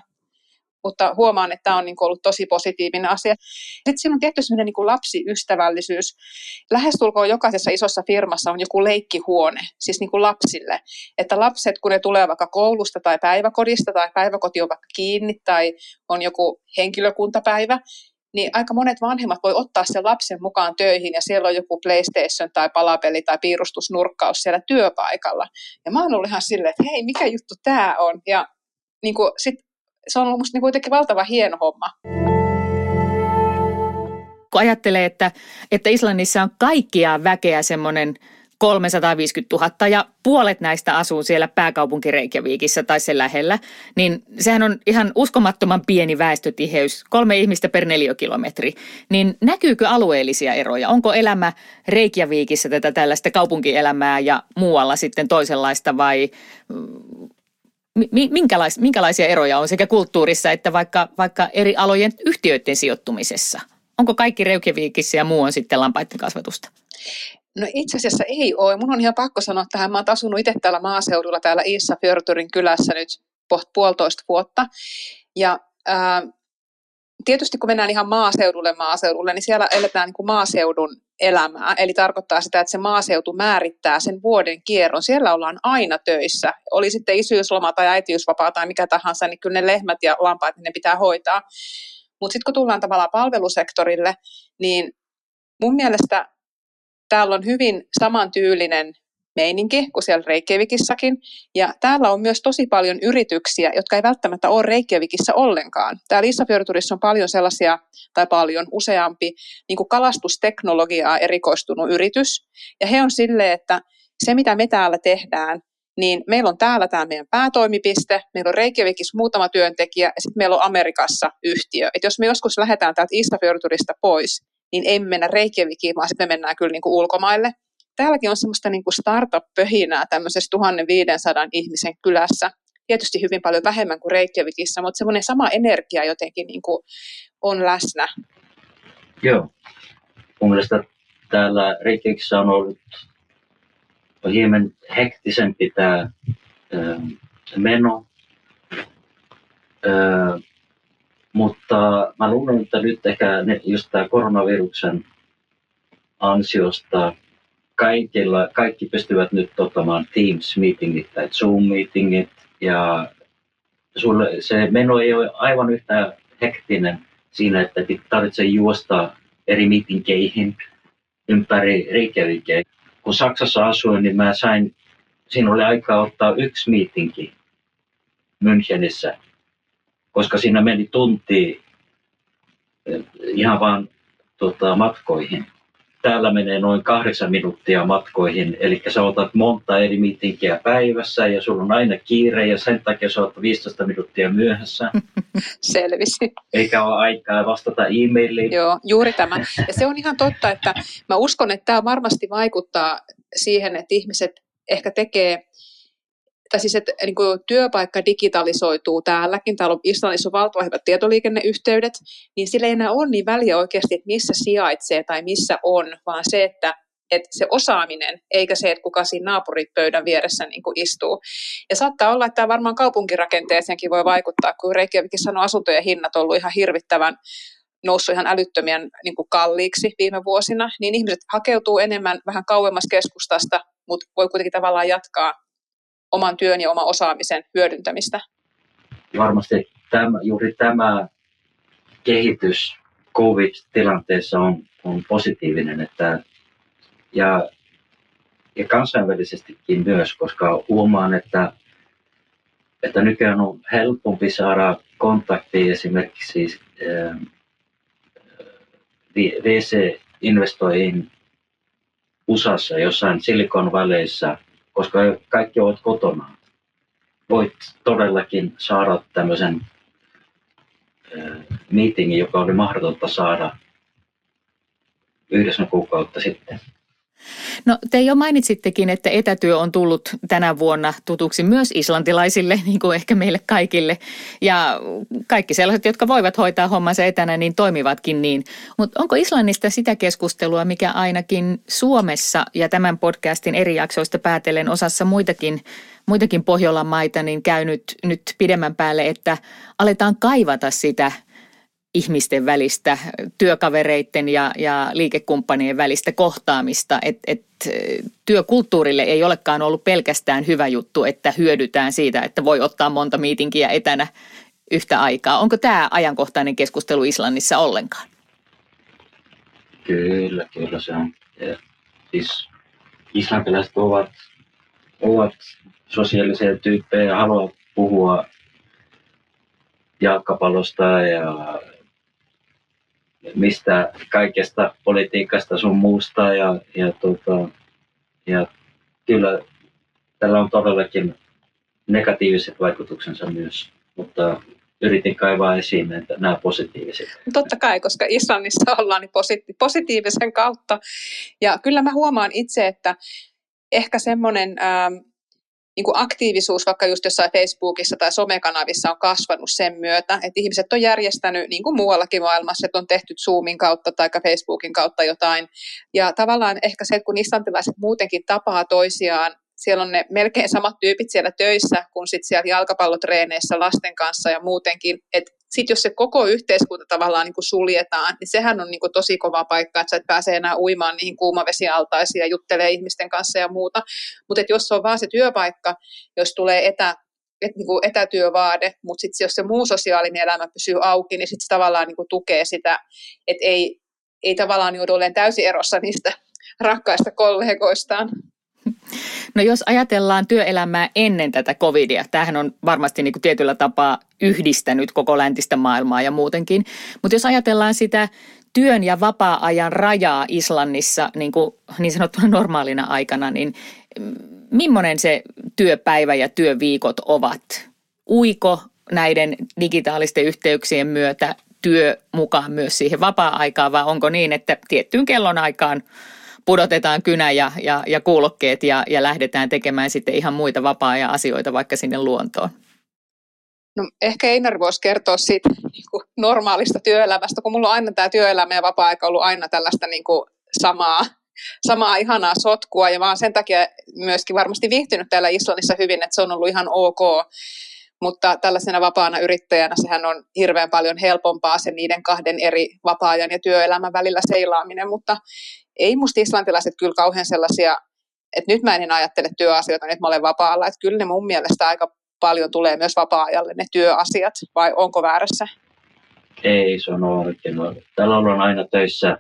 mutta huomaan, että tämä on niin kuin ollut tosi positiivinen asia. Sitten siinä on tietty sellainen niin lapsiystävällisyys. Lähestulkoon jokaisessa isossa firmassa on joku leikkihuone, siis niin kuin lapsille. Että lapset, kun ne tulee vaikka koulusta tai päiväkodista tai päiväkoti on vaikka kiinni tai on joku henkilökuntapäivä, niin aika monet vanhemmat voi ottaa sen lapsen mukaan töihin ja siellä on joku PlayStation tai palapeli tai piirustusnurkkaus siellä työpaikalla. Ja mä oon ollut ihan silleen, että hei, mikä juttu tämä on? Ja niin kuin, sit se on ollut musta niin kuitenkin valtava hieno homma. Kun ajattelee, että, että Islannissa on kaikkia väkeä semmoinen 350 000 ja puolet näistä asuu siellä pääkaupunki Reykjavikissa tai sen lähellä, niin sehän on ihan uskomattoman pieni väestötiheys, kolme ihmistä per neliökilometri. Niin näkyykö alueellisia eroja? Onko elämä Reykjavikissa tätä tällaista kaupunkielämää ja muualla sitten toisenlaista vai minkälais, minkälaisia eroja on sekä kulttuurissa että vaikka, vaikka eri alojen yhtiöiden sijoittumisessa? Onko kaikki Reykjavikissa ja muu on sitten lampaiden kasvatusta? No itse asiassa ei ole. Mun on ihan pakko sanoa tähän. Mä oon asunut itse täällä maaseudulla täällä Iissa Fjörturin kylässä nyt puolitoista vuotta. Ja ää, tietysti kun mennään ihan maaseudulle maaseudulle, niin siellä eletään niin kuin maaseudun elämää. Eli tarkoittaa sitä, että se maaseutu määrittää sen vuoden kierron. Siellä ollaan aina töissä. Oli sitten isyysloma tai äitiysvapaa tai mikä tahansa, niin kyllä ne lehmät ja lampaat niin ne pitää hoitaa. Mutta sitten kun tullaan tavallaan palvelusektorille, niin mun mielestä täällä on hyvin samantyylinen meininki kuin siellä Reykjavikissakin. Ja täällä on myös tosi paljon yrityksiä, jotka ei välttämättä ole Reykjavikissa ollenkaan. Täällä Lissafjörturissa on paljon sellaisia, tai paljon useampi, niin kuin kalastusteknologiaa erikoistunut yritys. Ja he on silleen, että se mitä me täällä tehdään, niin meillä on täällä tämä meidän päätoimipiste, meillä on Reykjavikissa muutama työntekijä ja sitten meillä on Amerikassa yhtiö. Et jos me joskus lähdetään täältä Istafjörturista pois, niin ei me mennä Reykjavikiin, vaan sitten me mennään kyllä niin kuin ulkomaille täälläkin on semmoista niin kuin startup-pöhinää tämmöisessä 1500 ihmisen kylässä. Tietysti hyvin paljon vähemmän kuin Reykjavikissa, mutta semmoinen sama energia jotenkin niin kuin on läsnä. Joo. Mun mielestä täällä Reykjavikissa on ollut hieman hektisempi tämä meno. Ö, mutta mä luulen, että nyt ehkä ne, just tämä koronaviruksen ansiosta kaikilla, kaikki pystyvät nyt ottamaan Teams-meetingit tai Zoom-meetingit ja sulle se meno ei ole aivan yhtä hektinen siinä, että tarvitsee juosta eri meetingeihin ympäri Reykjavikia. Kun Saksassa asuin, niin mä sain, siinä oli aikaa ottaa yksi meetingi Münchenissä, koska siinä meni tunti eh, ihan vaan tota, matkoihin täällä menee noin kahdeksan minuuttia matkoihin, eli sä otat monta eri mitinkiä päivässä ja sulla on aina kiire ja sen takia sä oot 15 minuuttia myöhässä. Selvisi. Eikä ole aikaa vastata e-mailiin. Joo, juuri tämä. Ja se on ihan totta, että mä uskon, että tämä varmasti vaikuttaa siihen, että ihmiset ehkä tekee tai siis, että niin kuin työpaikka digitalisoituu täälläkin, täällä on Islannissa on valtavan hyvät tietoliikenneyhteydet, niin sillä ei enää ole niin väliä oikeasti, että missä sijaitsee tai missä on, vaan se, että että se osaaminen, eikä se, että kuka siinä naapuripöydän vieressä niin kuin istuu. Ja saattaa olla, että tämä varmaan kaupunkirakenteeseenkin voi vaikuttaa, kun Reykjavikin sanoi, asuntojen hinnat on ollut ihan hirvittävän noussut ihan älyttömien niin kuin kalliiksi viime vuosina, niin ihmiset hakeutuu enemmän vähän kauemmas keskustasta, mutta voi kuitenkin tavallaan jatkaa oman työn ja oman osaamisen hyödyntämistä. Varmasti tämä, juuri tämä kehitys COVID-tilanteessa on, on positiivinen, että ja, ja kansainvälisestikin myös, koska huomaan, että, että nykyään on helpompi saada kontakti esimerkiksi äh, VC-investoihin USAssa jossain Silicon Valleyssa, koska kaikki ovat kotona. Voit todellakin saada tämmöisen äh, meetingin, joka oli mahdotonta saada yhdessä kuukautta sitten. No te jo mainitsittekin, että etätyö on tullut tänä vuonna tutuksi myös islantilaisille, niin kuin ehkä meille kaikille. Ja kaikki sellaiset, jotka voivat hoitaa hommansa etänä, niin toimivatkin niin. Mutta onko Islannista sitä keskustelua, mikä ainakin Suomessa ja tämän podcastin eri jaksoista päätellen osassa muitakin muitakin Pohjolan maita, niin käynyt nyt pidemmän päälle, että aletaan kaivata sitä – ihmisten välistä, työkavereiden ja, ja liikekumppanien välistä kohtaamista. Et, et, työkulttuurille ei olekaan ollut pelkästään hyvä juttu, että hyödytään siitä, että voi ottaa monta miitinkiä etänä yhtä aikaa. Onko tämä ajankohtainen keskustelu Islannissa ollenkaan? Kyllä, kyllä se on. Ja, siis islantilaiset ovat, ovat sosiaalisia tyyppejä ja haluavat puhua jalkapallosta ja mistä kaikesta politiikasta sun muusta ja, ja, tota, ja kyllä tällä on todellakin negatiiviset vaikutuksensa myös, mutta yritin kaivaa esiin että nämä positiiviset. Totta kai, koska Islannissa ollaan niin positi- positiivisen kautta. Ja kyllä mä huomaan itse, että ehkä semmoinen ähm, niin kuin aktiivisuus vaikka just jossain Facebookissa tai somekanavissa on kasvanut sen myötä, että ihmiset on järjestänyt, niin kuin muuallakin maailmassa, että on tehty Zoomin kautta tai Facebookin kautta jotain. Ja tavallaan ehkä se, että kun islantilaiset muutenkin tapaa toisiaan siellä on ne melkein samat tyypit siellä töissä kuin sit siellä jalkapallotreeneissä lasten kanssa ja muutenkin. Sitten jos se koko yhteiskunta tavallaan niin kuin suljetaan, niin sehän on niin kuin tosi kova paikka, että sä et pääse enää uimaan niihin kuumavesialtaisiin ja juttelee ihmisten kanssa ja muuta. Mutta jos se on vaan se työpaikka, jos tulee etä, et niin kuin etätyövaade, mutta sitten jos se muu sosiaalinen elämä pysyy auki, niin sitten se tavallaan niin kuin tukee sitä, että ei, ei tavallaan joudu olemaan täysin erossa niistä rakkaista kollegoistaan. No jos ajatellaan työelämää ennen tätä covidia, tämähän on varmasti niin kuin tietyllä tapaa yhdistänyt koko läntistä maailmaa ja muutenkin. Mutta jos ajatellaan sitä työn ja vapaa-ajan rajaa Islannissa niin, kuin niin sanottuna normaalina aikana, niin millainen se työpäivä ja työviikot ovat? Uiko näiden digitaalisten yhteyksien myötä työ mukaan myös siihen vapaa-aikaan vai onko niin, että tiettyyn kellonaikaan aikaan pudotetaan kynä ja, ja, ja kuulokkeet ja, ja lähdetään tekemään sitten ihan muita vapaa-ajan asioita vaikka sinne luontoon? No, ehkä Einar voisi kertoa siitä niin kuin normaalista työelämästä, kun mulla on aina tämä työelämä ja vapaa-aika ollut aina tällaista niin kuin samaa, samaa ihanaa sotkua ja mä oon sen takia myöskin varmasti viihtynyt täällä Islannissa hyvin, että se on ollut ihan ok. Mutta tällaisena vapaana yrittäjänä sehän on hirveän paljon helpompaa se niiden kahden eri vapaa-ajan ja työelämän välillä seilaaminen, mutta ei musta islantilaiset kyllä kauhean sellaisia, että nyt mä en ajattele työasioita, nyt mä olen vapaalla, että kyllä ne mun mielestä aika paljon tulee myös vapaa-ajalle ne työasiat, vai onko väärässä? Ei, se on oikein. No, täällä ollaan aina töissä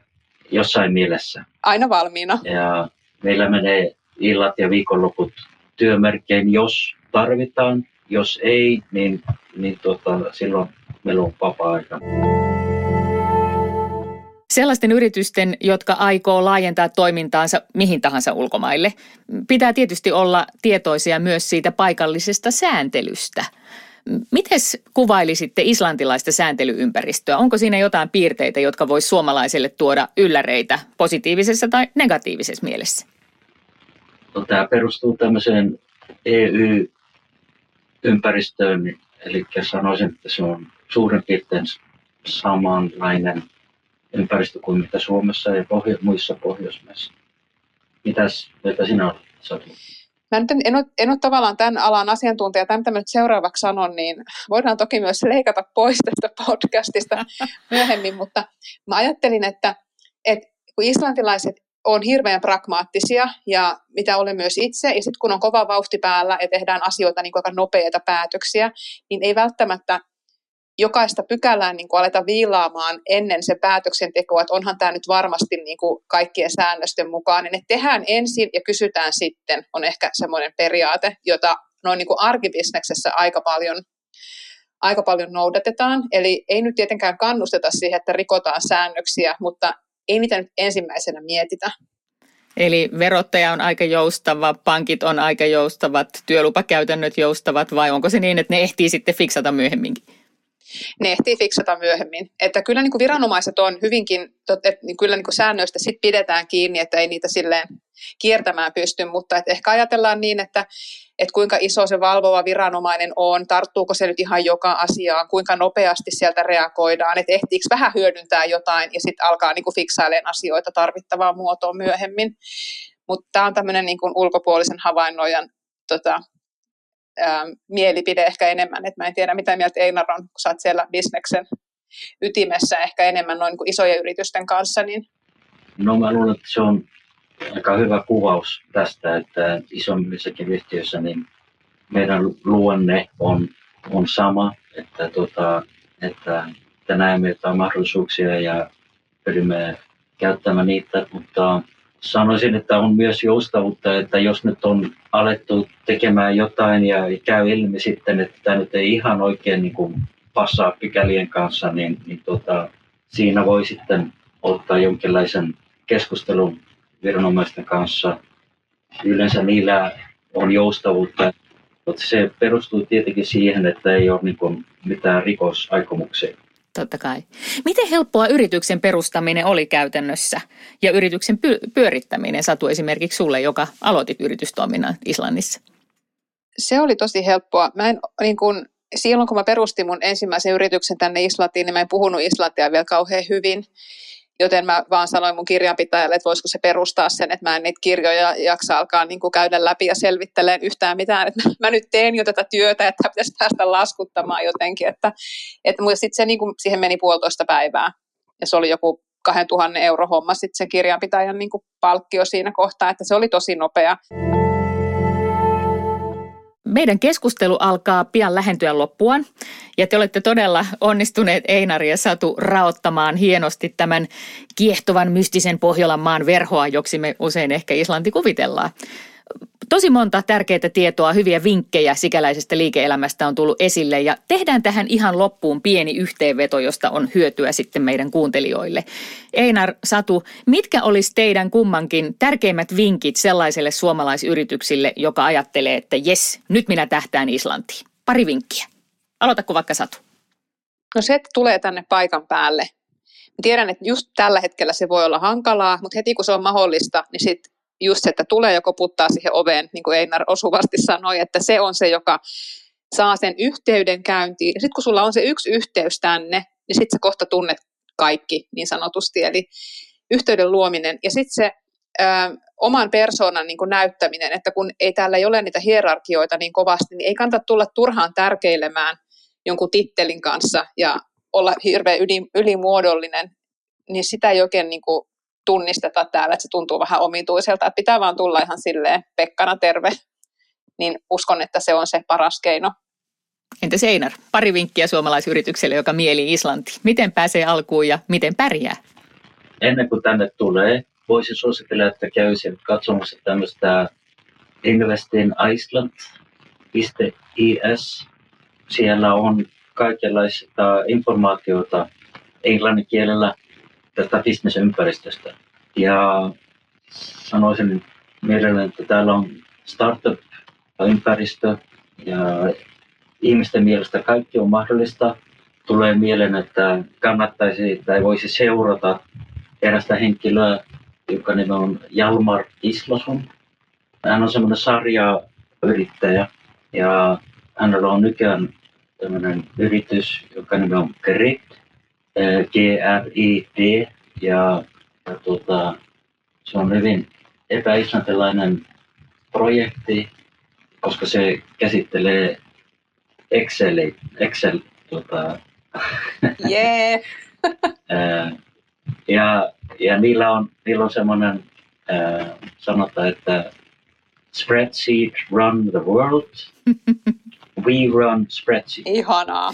jossain mielessä. Aina valmiina. Ja meillä menee illat ja viikonloput työmerkkein, jos tarvitaan. Jos ei, niin, niin tuota, silloin meillä on vapaa-aika. Sellaisten yritysten, jotka aikoo laajentaa toimintaansa mihin tahansa ulkomaille, pitää tietysti olla tietoisia myös siitä paikallisesta sääntelystä. Miten kuvailisitte islantilaista sääntelyympäristöä? Onko siinä jotain piirteitä, jotka voisi suomalaiselle tuoda ylläreitä positiivisessa tai negatiivisessa mielessä? No, tämä perustuu tämmöiseen EU ympäristöön, eli sanoisin, että se on suurin piirtein samanlainen ympäristö kuin mitä Suomessa ja pohjo- muissa Pohjoismaissa. Mitäs mitä sinä olet, Satu? Mä nyt en, en, ole, en ole tavallaan tämän alan asiantuntija. Tämä, mitä mä nyt seuraavaksi sanon, niin voidaan toki myös leikata pois tästä podcastista myöhemmin, mutta mä ajattelin, että, että kun islantilaiset on hirveän pragmaattisia ja mitä olen myös itse, ja sitten kun on kova vauhti päällä ja tehdään asioita niin aika nopeita päätöksiä, niin ei välttämättä jokaista pykälää niin kuin aleta viilaamaan ennen se päätöksentekoa, että onhan tämä nyt varmasti niin kuin kaikkien säännösten mukaan, ne tehdään ensin ja kysytään sitten, on ehkä semmoinen periaate, jota noin niin kuin arkibisneksessä aika paljon, aika paljon noudatetaan. Eli ei nyt tietenkään kannusteta siihen, että rikotaan säännöksiä, mutta ei niitä nyt ensimmäisenä mietitä. Eli verottaja on aika joustava, pankit on aika joustavat, työlupakäytännöt joustavat vai onko se niin, että ne ehtii sitten fiksata myöhemminkin? ne ehtii fiksata myöhemmin. Että kyllä niin kuin viranomaiset on hyvinkin, että niin kyllä niin kuin säännöistä sit pidetään kiinni, että ei niitä silleen kiertämään pysty, mutta että ehkä ajatellaan niin, että, että kuinka iso se valvova viranomainen on, tarttuuko se nyt ihan joka asiaan, kuinka nopeasti sieltä reagoidaan, että ehtiikö vähän hyödyntää jotain ja sitten alkaa niin kuin fiksailemaan asioita tarvittavaan muotoon myöhemmin. Mutta tämä on tämmöinen niin kuin ulkopuolisen havainnoijan tota, ää, mielipide ehkä enemmän. Et mä en tiedä, mitä mieltä Einar on, kun sä oot siellä bisneksen ytimessä ehkä enemmän noin niin isojen yritysten kanssa. Niin... No mä luulen, että se on aika hyvä kuvaus tästä, että isommissakin yhtiöissä niin meidän luonne on, on sama, että, tota, että, että näemme jotain mahdollisuuksia ja pyrimme käyttämään niitä, mutta sanoisin, että on myös joustavuutta, että jos nyt on alettu tekemään jotain ja käy ilmi sitten, että tämä nyt ei ihan oikein niin kuin passaa pykälien kanssa, niin, niin tota, siinä voi sitten ottaa jonkinlaisen keskustelun viranomaisten kanssa. Yleensä niillä on joustavuutta, mutta se perustuu tietenkin siihen, että ei ole niin mitään rikosaikomuksia. Totta kai. Miten helppoa yrityksen perustaminen oli käytännössä ja yrityksen py- pyörittäminen Satu esimerkiksi sulle, joka aloitit yritystoiminnan Islannissa? Se oli tosi helppoa. Mä en, niin kun, silloin kun mä perustin mun ensimmäisen yrityksen tänne Islantiin, niin mä en puhunut islantia vielä kauhean hyvin. Joten mä vaan sanoin mun kirjanpitäjälle, että voisiko se perustaa sen, että mä en niitä kirjoja jaksa alkaa niin kuin käydä läpi ja selvittelemään yhtään mitään. Että mä nyt teen jo tätä työtä, että pitäisi päästä laskuttamaan jotenkin. Että, että sitten se niin kuin, siihen meni puolitoista päivää. Ja se oli joku 2000 euro homma sitten se kirjanpitäjän niin kuin palkkio siinä kohtaa, että se oli tosi nopea. Meidän keskustelu alkaa pian lähentyä loppuaan ja te olette todella onnistuneet Einari ja Satu raottamaan hienosti tämän kiehtovan mystisen Pohjolan maan verhoa, joksi me usein ehkä Islanti kuvitellaan. Tosi monta tärkeää tietoa, hyviä vinkkejä sikäläisestä liike-elämästä on tullut esille ja tehdään tähän ihan loppuun pieni yhteenveto, josta on hyötyä sitten meidän kuuntelijoille. Einar, Satu, mitkä olisi teidän kummankin tärkeimmät vinkit sellaiselle suomalaisyrityksille, joka ajattelee, että jes, nyt minä tähtään Islantiin? Pari vinkkiä. Aloitatko vaikka Satu? No se, että tulee tänne paikan päälle. tiedän, että just tällä hetkellä se voi olla hankalaa, mutta heti kun se on mahdollista, niin sitten just se, että tulee joko puttaa siihen oveen, niin kuin Einar osuvasti sanoi, että se on se, joka saa sen yhteyden käyntiin. Ja sitten kun sulla on se yksi yhteys tänne, niin sitten sä kohta tunnet kaikki niin sanotusti, eli yhteyden luominen. Ja sitten se ö, oman persoonan niin kuin näyttäminen, että kun ei täällä ei ole niitä hierarkioita niin kovasti, niin ei kannata tulla turhaan tärkeilemään jonkun tittelin kanssa ja olla hirveän yli, ylimuodollinen, niin sitä ei oikein niin kuin tunnisteta täällä, että se tuntuu vähän omituiselta, että pitää vaan tulla ihan silleen Pekkana terve, niin uskon, että se on se paras keino. Entä Seinar, pari vinkkiä suomalaisyritykselle, joka mieli Islanti. Miten pääsee alkuun ja miten pärjää? Ennen kuin tänne tulee, voisin suositella, että käy katsomassa tämmöistä investiniceland.is. Siellä on kaikenlaista informaatiota englannin kielellä tästä bisnesympäristöstä. Ja sanoisin mielelläni, että täällä on startup-ympäristö ja ihmisten mielestä kaikki on mahdollista. Tulee mieleen, että kannattaisi tai voisi seurata erästä henkilöä, joka nimi on Jalmar Islason. Hän on semmoinen sarjayrittäjä ja hänellä on nykyään tämmöinen yritys, joka nimi on Grid, G-R-I-D, ja, ja tuota, se on hyvin epäislantilainen projekti, koska se käsittelee Excel, Excel tota, yeah. ja, ja niillä on, niillä on semmoinen sanota, että spreadsheet run the world, we run spreadsheet. Ihanaa.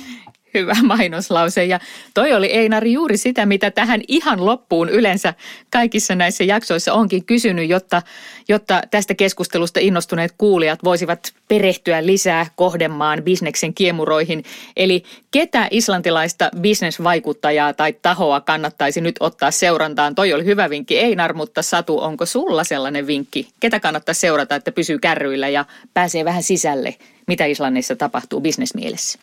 Hyvä mainoslause. Ja toi oli Einari juuri sitä, mitä tähän ihan loppuun yleensä kaikissa näissä jaksoissa onkin kysynyt, jotta, jotta tästä keskustelusta innostuneet kuulijat voisivat perehtyä lisää kohdemaan bisneksen kiemuroihin. Eli ketä islantilaista bisnesvaikuttajaa tai tahoa kannattaisi nyt ottaa seurantaan? Toi oli hyvä vinkki Einar, mutta Satu, onko sulla sellainen vinkki? Ketä kannattaa seurata, että pysyy kärryillä ja pääsee vähän sisälle, mitä Islannissa tapahtuu bisnesmielessä?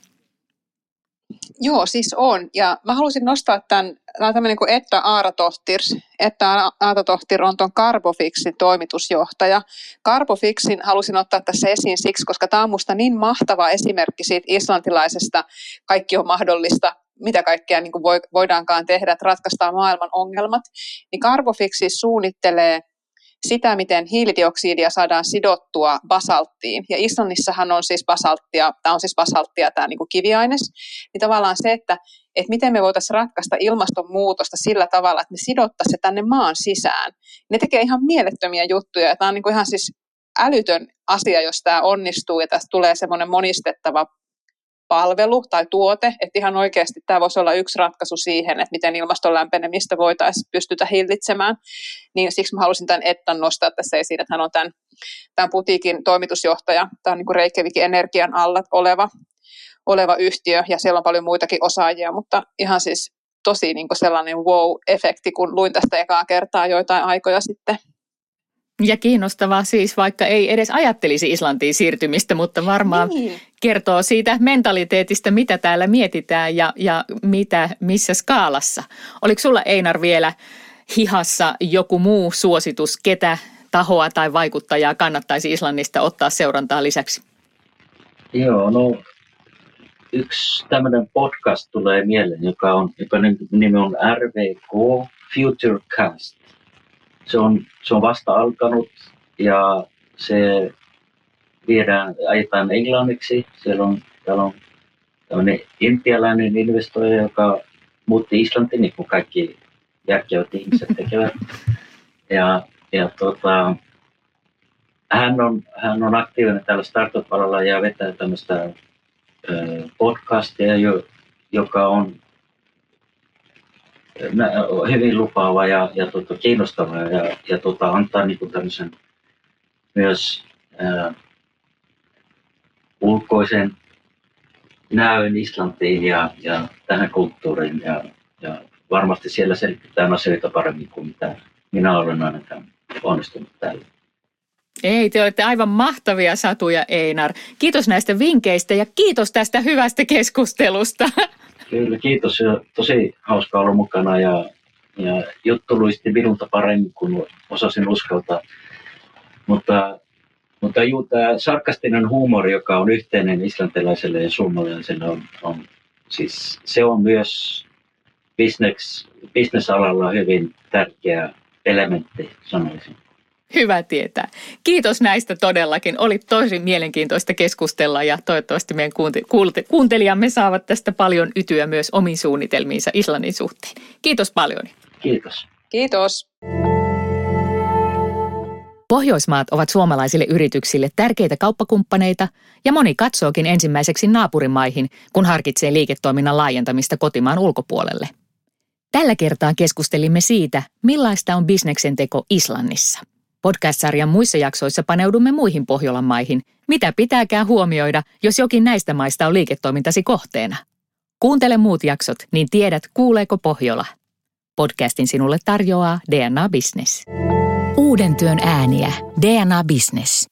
Joo, siis on. Ja mä halusin nostaa tämän, tämä on tämmöinen kuin Etta Aaratohtirs. Etta Aaratohtir on tuon Carbofixin toimitusjohtaja. Carbofixin halusin ottaa tässä esiin siksi, koska tämä on musta niin mahtava esimerkki siitä islantilaisesta kaikki on mahdollista mitä kaikkea niin kuin voidaankaan tehdä, että ratkaistaan maailman ongelmat, niin Carbofixi suunnittelee sitä, miten hiilidioksidia saadaan sidottua basalttiin. Ja Islannissahan on siis basalttia, tämä on siis basalttia tämä niin kiviaines, niin tavallaan se, että, että miten me voitaisiin ratkaista ilmastonmuutosta sillä tavalla, että me sidottaisiin se tänne maan sisään. Ne tekee ihan mielettömiä juttuja, ja tämä on niin kuin ihan siis älytön asia, jos tämä onnistuu, ja tästä tulee semmoinen monistettava palvelu tai tuote, että ihan oikeasti tämä voisi olla yksi ratkaisu siihen, että miten ilmaston lämpenemistä voitaisiin pystytä hillitsemään. Niin siksi mä halusin tämän Ettan nostaa tässä esiin, että hän on tämän, tämän putiikin toimitusjohtaja. Tämä on niin Reykjavikin energian alla oleva, oleva yhtiö ja siellä on paljon muitakin osaajia, mutta ihan siis tosi niin sellainen wow-efekti, kun luin tästä ekaa kertaa joitain aikoja sitten. Ja kiinnostavaa siis, vaikka ei edes ajattelisi Islantiin siirtymistä, mutta varmaan niin. kertoo siitä mentaliteetistä, mitä täällä mietitään ja, ja mitä, missä skaalassa. Oliko sulla Einar vielä hihassa joku muu suositus, ketä tahoa tai vaikuttajaa kannattaisi Islannista ottaa seurantaa lisäksi? Joo, no yksi tämmöinen podcast tulee mieleen, joka on, joka nimi on RVK, Futurecast se on, se on vasta alkanut ja se viedään, ajetaan englanniksi. Siellä on, täällä on tämmöinen intialainen investoija, joka muutti Islantiin, niin kuin kaikki järkevät ihmiset tekevät. Ja, ja tota, hän, on, hän on aktiivinen täällä startup-alalla ja vetää tämmöistä podcastia, joka on hyvin lupaava ja, ja tota, kiinnostava ja, ja tota, antaa niin kuin myös ää, ulkoisen näön Islantiin ja, ja tähän kulttuuriin ja, ja varmasti siellä selvitetään asioita paremmin kuin mitä minä olen ainakaan onnistunut täällä. Ei, te olette aivan mahtavia satuja, Einar. Kiitos näistä vinkkeistä ja kiitos tästä hyvästä keskustelusta. Kyllä, kiitos. Ja tosi hauska olla mukana ja, ja juttu luisti minulta paremmin kuin osasin uskaltaa. Mutta, mutta juu, tämä sarkastinen huumori, joka on yhteinen islantilaiselle ja suomalaiselle, on, on, siis, se on myös business, bisnesalalla hyvin tärkeä elementti, sanoisin. Hyvä tietää. Kiitos näistä todellakin. Oli tosi mielenkiintoista keskustella ja toivottavasti meidän kuuntelijamme saavat tästä paljon ytyä myös omiin suunnitelmiinsa Islannin suhteen. Kiitos paljon. Kiitos. Kiitos. Pohjoismaat ovat suomalaisille yrityksille tärkeitä kauppakumppaneita ja moni katsookin ensimmäiseksi naapurimaihin, kun harkitsee liiketoiminnan laajentamista kotimaan ulkopuolelle. Tällä kertaa keskustelimme siitä, millaista on bisneksen teko Islannissa. Podcast-sarjan muissa jaksoissa paneudumme muihin Pohjolan maihin. Mitä pitääkään huomioida, jos jokin näistä maista on liiketoimintasi kohteena? Kuuntele muut jaksot, niin tiedät kuuleeko Pohjola. Podcastin sinulle tarjoaa DNA Business. Uuden työn ääniä. DNA Business.